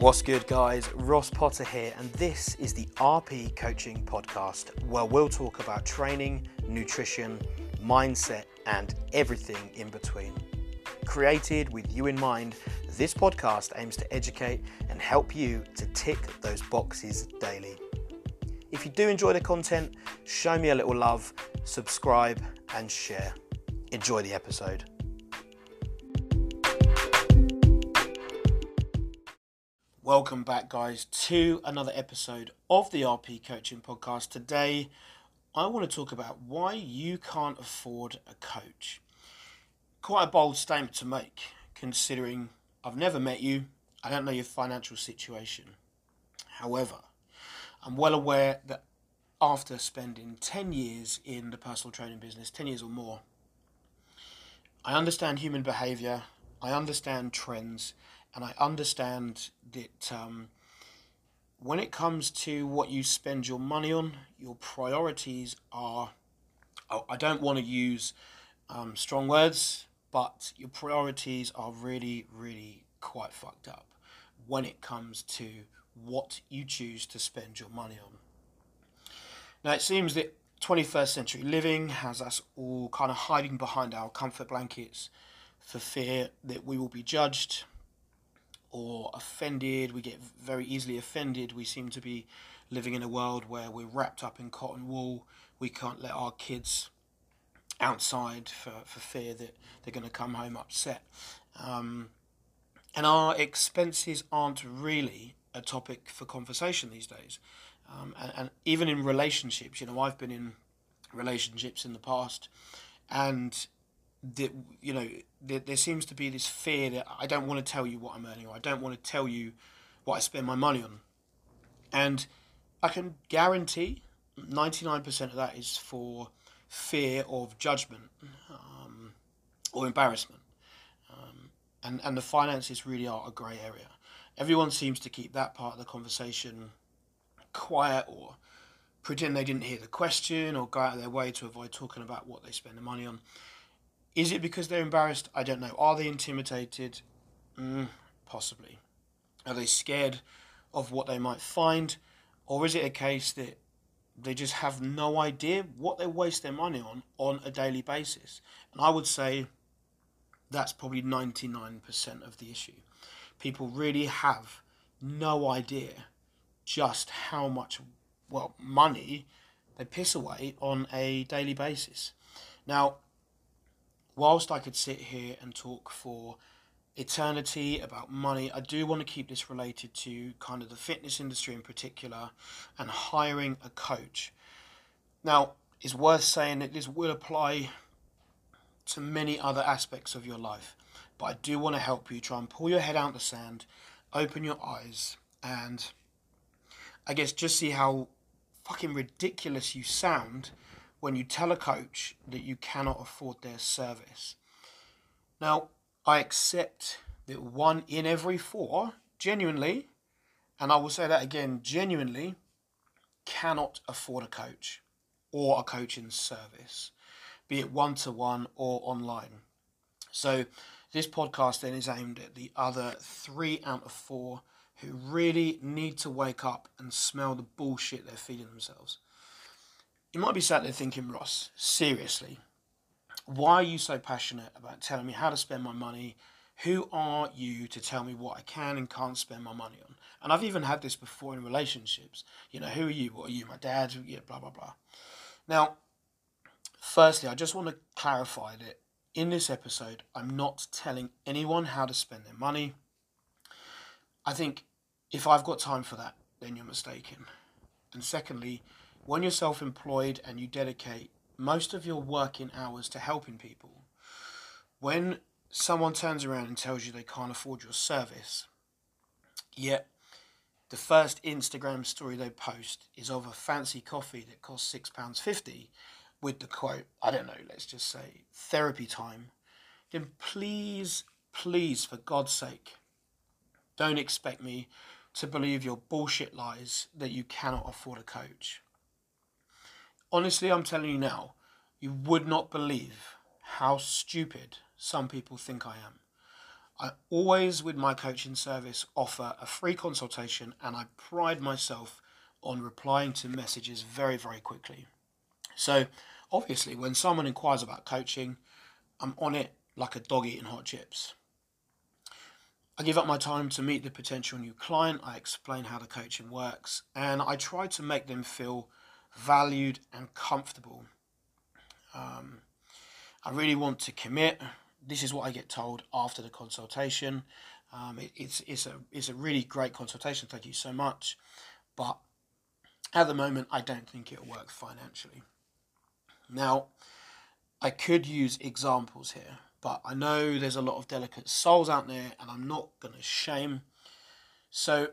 What's good, guys? Ross Potter here, and this is the RP Coaching Podcast, where we'll talk about training, nutrition, mindset, and everything in between. Created with you in mind, this podcast aims to educate and help you to tick those boxes daily. If you do enjoy the content, show me a little love, subscribe, and share. Enjoy the episode. Welcome back, guys, to another episode of the RP Coaching Podcast. Today, I want to talk about why you can't afford a coach. Quite a bold statement to make, considering I've never met you, I don't know your financial situation. However, I'm well aware that after spending 10 years in the personal training business, 10 years or more, I understand human behavior, I understand trends, and I understand that um, when it comes to what you spend your money on, your priorities are. Oh, I don't want to use um, strong words, but your priorities are really, really quite fucked up when it comes to what you choose to spend your money on. Now, it seems that 21st century living has us all kind of hiding behind our comfort blankets for fear that we will be judged or offended. We get very easily offended. We seem to be living in a world where we're wrapped up in cotton wool. We can't let our kids outside for, for fear that they're going to come home upset. Um, and our expenses aren't really a topic for conversation these days. Um, and, and, even in relationships, you know, I've been in relationships in the past, and that you know, there, there seems to be this fear that I don't want to tell you what I'm earning, or I don't want to tell you what I spend my money on, and I can guarantee ninety nine percent of that is for fear of judgment um, or embarrassment, um, and and the finances really are a grey area. Everyone seems to keep that part of the conversation quiet or pretend they didn't hear the question or go out of their way to avoid talking about what they spend the money on. Is it because they're embarrassed? I don't know. Are they intimidated? Mm, possibly. Are they scared of what they might find? Or is it a case that they just have no idea what they waste their money on on a daily basis? And I would say that's probably 99% of the issue people really have no idea just how much well money they piss away on a daily basis. Now, whilst I could sit here and talk for eternity about money, I do want to keep this related to kind of the fitness industry in particular and hiring a coach. Now, it's worth saying that this will apply to many other aspects of your life. But I do want to help you try and pull your head out of the sand, open your eyes, and I guess just see how fucking ridiculous you sound when you tell a coach that you cannot afford their service. Now, I accept that one in every four genuinely, and I will say that again, genuinely cannot afford a coach or a coaching service, be it one to one or online. So, this podcast then is aimed at the other three out of four who really need to wake up and smell the bullshit they're feeding themselves. You might be sat there thinking, Ross, seriously, why are you so passionate about telling me how to spend my money? Who are you to tell me what I can and can't spend my money on? And I've even had this before in relationships. You know, who are you? What are you? My dad? Yeah, blah, blah, blah. Now, firstly, I just want to clarify that in this episode, I'm not telling anyone how to spend their money. I think if I've got time for that, then you're mistaken. And secondly, when you're self employed and you dedicate most of your working hours to helping people, when someone turns around and tells you they can't afford your service, yet the first Instagram story they post is of a fancy coffee that costs £6.50 with the quote, I don't know, let's just say therapy time, then please, please, for God's sake, don't expect me to believe your bullshit lies that you cannot afford a coach. Honestly, I'm telling you now, you would not believe how stupid some people think I am. I always, with my coaching service, offer a free consultation and I pride myself on replying to messages very, very quickly. So, obviously, when someone inquires about coaching, I'm on it like a dog eating hot chips. I give up my time to meet the potential new client, I explain how the coaching works, and I try to make them feel valued and comfortable. Um, I really want to commit. This is what I get told after the consultation. Um, it, it's, it's, a, it's a really great consultation, thank you so much. But at the moment, I don't think it'll work financially. Now, I could use examples here, but I know there's a lot of delicate souls out there and I'm not going to shame. So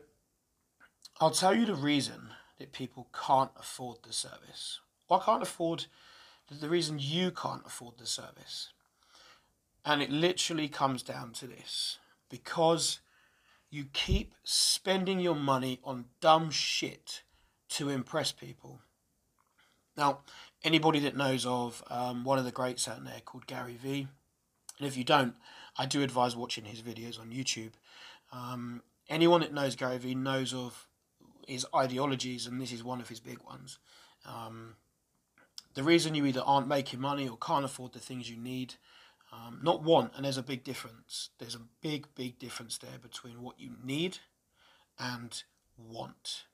I'll tell you the reason that people can't afford the service. Or can't afford the reason you can't afford the service. And it literally comes down to this because you keep spending your money on dumb shit to impress people. Now, anybody that knows of um, one of the greats out there called Gary Vee, and if you don't, I do advise watching his videos on YouTube. Um, anyone that knows Gary Vee knows of his ideologies, and this is one of his big ones. Um, the reason you either aren't making money or can't afford the things you need, um, not want, and there's a big difference. There's a big, big difference there between what you need and want.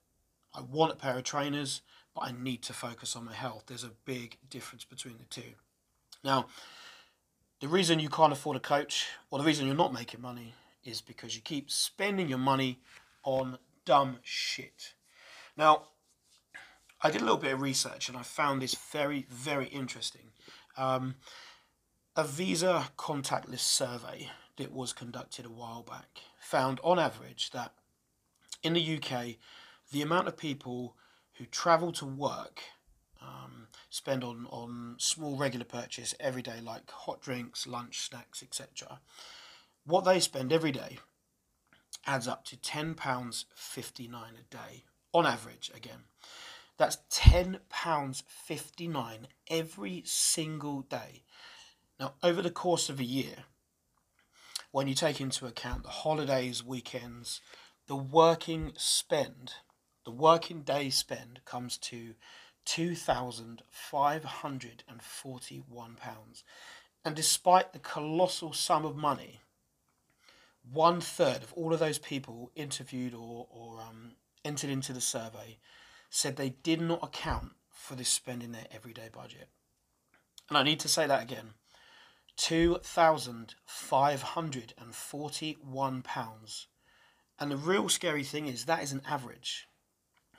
I want a pair of trainers, but I need to focus on my health. There's a big difference between the two. Now, the reason you can't afford a coach, or the reason you're not making money, is because you keep spending your money on dumb shit. Now, I did a little bit of research and I found this very, very interesting. Um, a Visa contactless survey that was conducted a while back found on average that in the UK, the amount of people who travel to work um, spend on, on small regular purchase every day, like hot drinks, lunch, snacks, etc. What they spend every day adds up to £10.59 a day, on average, again. That's £10.59 every single day. Now, over the course of a year, when you take into account the holidays, weekends, the working spend, the working day spend comes to £2,541. And despite the colossal sum of money, one third of all of those people interviewed or, or um, entered into the survey said they did not account for this spend in their everyday budget. And I need to say that again £2,541. And the real scary thing is that is an average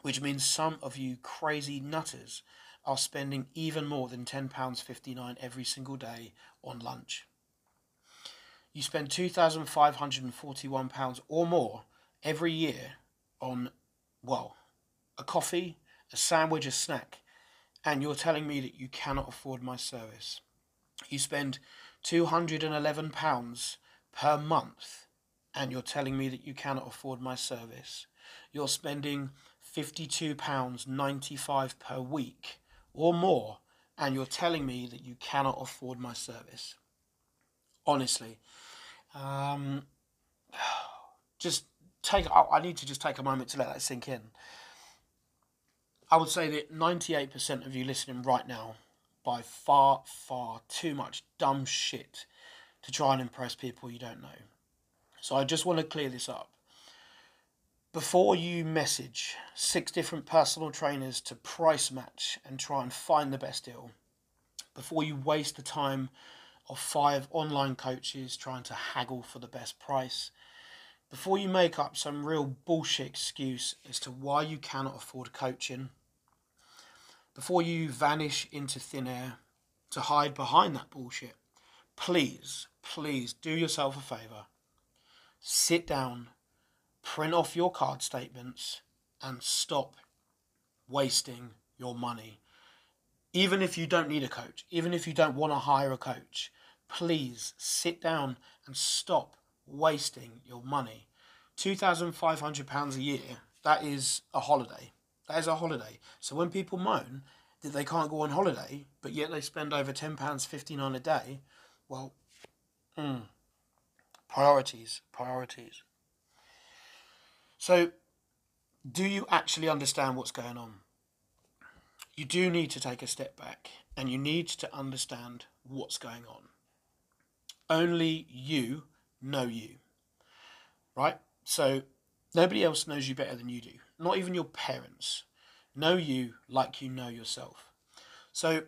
which means some of you crazy nutters are spending even more than £10.59 every single day on lunch. You spend £2,541 or more every year on, well, a coffee, a sandwich, a snack, and you're telling me that you cannot afford my service. You spend £211 per month, and you're telling me that you cannot afford my service. You're spending £52.95 per week or more, and you're telling me that you cannot afford my service. Honestly, um, just take. I need to just take a moment to let that sink in. I would say that 98% of you listening right now, by far, far too much dumb shit to try and impress people you don't know. So I just want to clear this up before you message six different personal trainers to price match and try and find the best deal, before you waste the time of five online coaches trying to haggle for the best price, before you make up some real bullshit excuse as to why you cannot afford coaching, before you vanish into thin air to hide behind that bullshit, please, please do yourself a favour. Sit down print off your card statements and stop wasting your money. Even if you don't need a coach, even if you don't want to hire a coach, please sit down and stop wasting your money. £2,500 a year, that is a holiday. That is a holiday. So when people moan that they can't go on holiday, but yet they spend over £10.59 a day, well, mm, Priorities, priorities. So, do you actually understand what's going on? You do need to take a step back and you need to understand what's going on. Only you know you, right? So, nobody else knows you better than you do, not even your parents know you like you know yourself. So,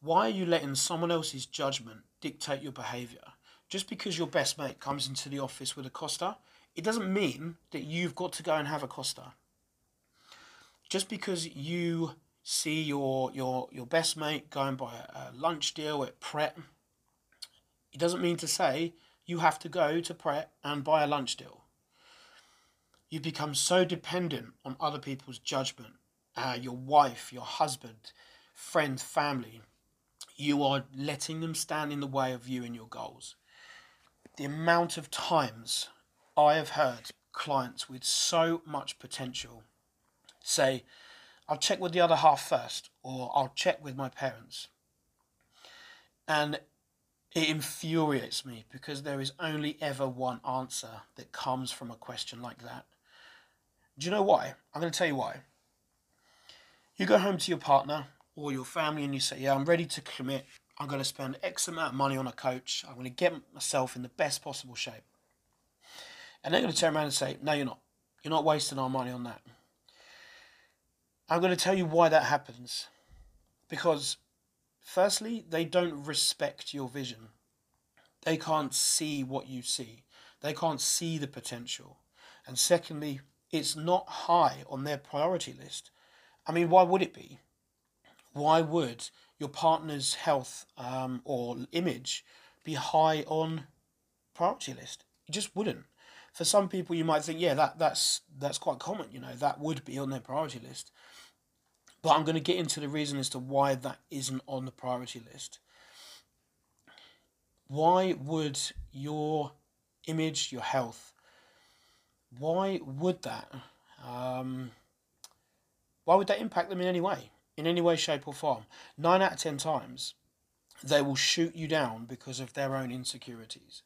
why are you letting someone else's judgment dictate your behaviour? Just because your best mate comes into the office with a Costa, it doesn't mean that you've got to go and have a Costa. Just because you see your your your best mate going by a, a lunch deal at Pret, it doesn't mean to say you have to go to Pret and buy a lunch deal. You become so dependent on other people's judgment, uh, your wife, your husband, friends, family. You are letting them stand in the way of you and your goals. The amount of times I have heard clients with so much potential say, I'll check with the other half first, or I'll check with my parents. And it infuriates me because there is only ever one answer that comes from a question like that. Do you know why? I'm going to tell you why. You go home to your partner or your family and you say, Yeah, I'm ready to commit. I'm going to spend X amount of money on a coach. I'm going to get myself in the best possible shape. And they're going to turn around and say, No, you're not. You're not wasting our money on that. I'm going to tell you why that happens. Because, firstly, they don't respect your vision. They can't see what you see, they can't see the potential. And secondly, it's not high on their priority list. I mean, why would it be? Why would your partner's health um, or image be high on priority list? It just wouldn't. For some people, you might think, yeah, that that's that's quite common. You know, that would be on their priority list. But I'm going to get into the reason as to why that isn't on the priority list. Why would your image, your health, why would that? Um, why would that impact them in any way? In any way, shape, or form? Nine out of ten times, they will shoot you down because of their own insecurities.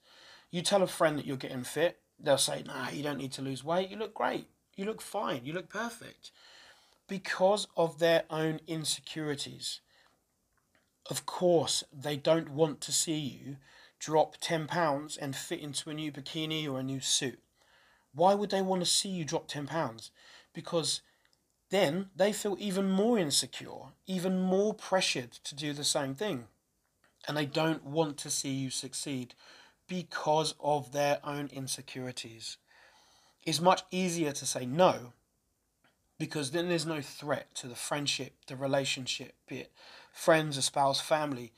You tell a friend that you're getting fit, they'll say, Nah, you don't need to lose weight. You look great. You look fine. You look perfect. Because of their own insecurities. Of course, they don't want to see you drop 10 pounds and fit into a new bikini or a new suit. Why would they want to see you drop £10? Because then they feel even more insecure, even more pressured to do the same thing. And they don't want to see you succeed because of their own insecurities. It's much easier to say no because then there's no threat to the friendship, the relationship, be it friends, a spouse, family.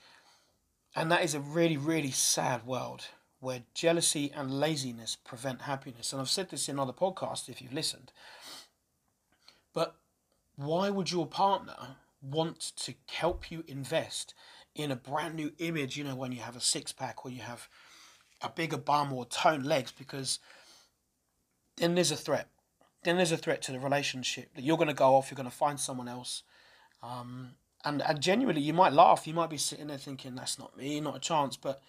And that is a really, really sad world where jealousy and laziness prevent happiness. And I've said this in other podcasts if you've listened. But why would your partner want to help you invest in a brand new image, you know, when you have a six pack or you have a bigger bum or toned legs? Because then there's a threat. Then there's a threat to the relationship that you're going to go off, you're going to find someone else. Um, and, and genuinely, you might laugh. You might be sitting there thinking, that's not me, not a chance. But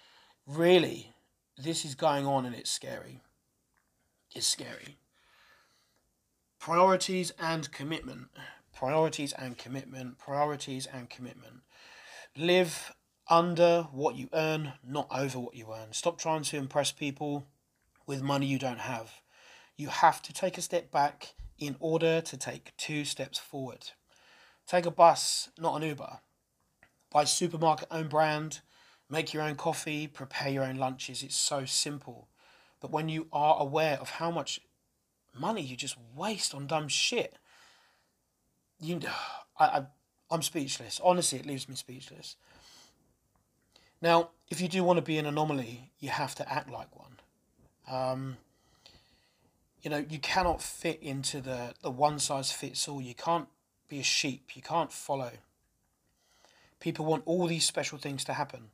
really, this is going on and it's scary. It's scary. Priorities and commitment. Priorities and commitment. Priorities and commitment. Live under what you earn, not over what you earn. Stop trying to impress people with money you don't have. You have to take a step back in order to take two steps forward. Take a bus, not an Uber. Buy supermarket own brand Make your own coffee, prepare your own lunches. It's so simple. But when you are aware of how much money you just waste on dumb shit, you, I, I, I'm speechless. Honestly, it leaves me speechless. Now, if you do want to be an anomaly, you have to act like one. Um, you know, you cannot fit into the, the one size fits all. You can't be a sheep. You can't follow. People want all these special things to happen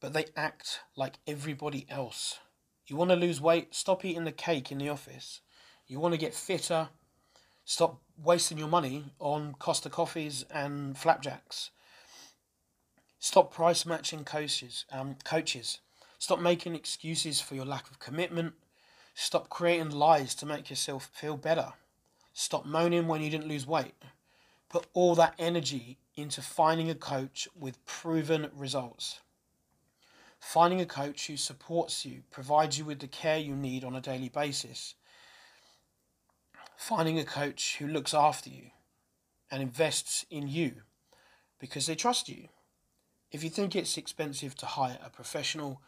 but they act like everybody else. You want to lose weight? Stop eating the cake in the office. You want to get fitter? Stop wasting your money on Costa coffees and flapjacks. Stop price matching coaches. Um, coaches. Stop making excuses for your lack of commitment. Stop creating lies to make yourself feel better. Stop moaning when you didn't lose weight. Put all that energy into finding a coach with proven results. Finding a coach who supports you, provides you with the care you need on a daily basis. Finding a coach who looks after you and invests in you because they trust you. If you think it's expensive to hire a professional,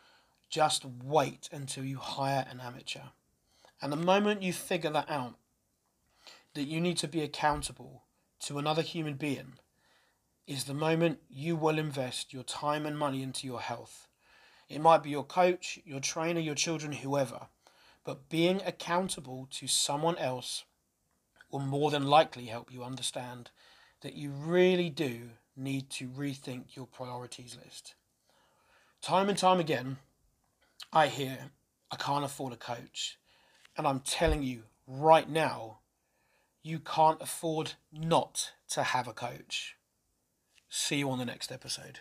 just wait until you hire an amateur. And the moment you figure that out, that you need to be accountable to another human being, is the moment you will invest your time and money into your health. It might be your coach, your trainer, your children, whoever, but being accountable to someone else will more than likely help you understand that you really do need to rethink your priorities list. Time and time again, I hear I can't afford a coach. And I'm telling you right now, you can't afford not to have a coach. See you on the next episode.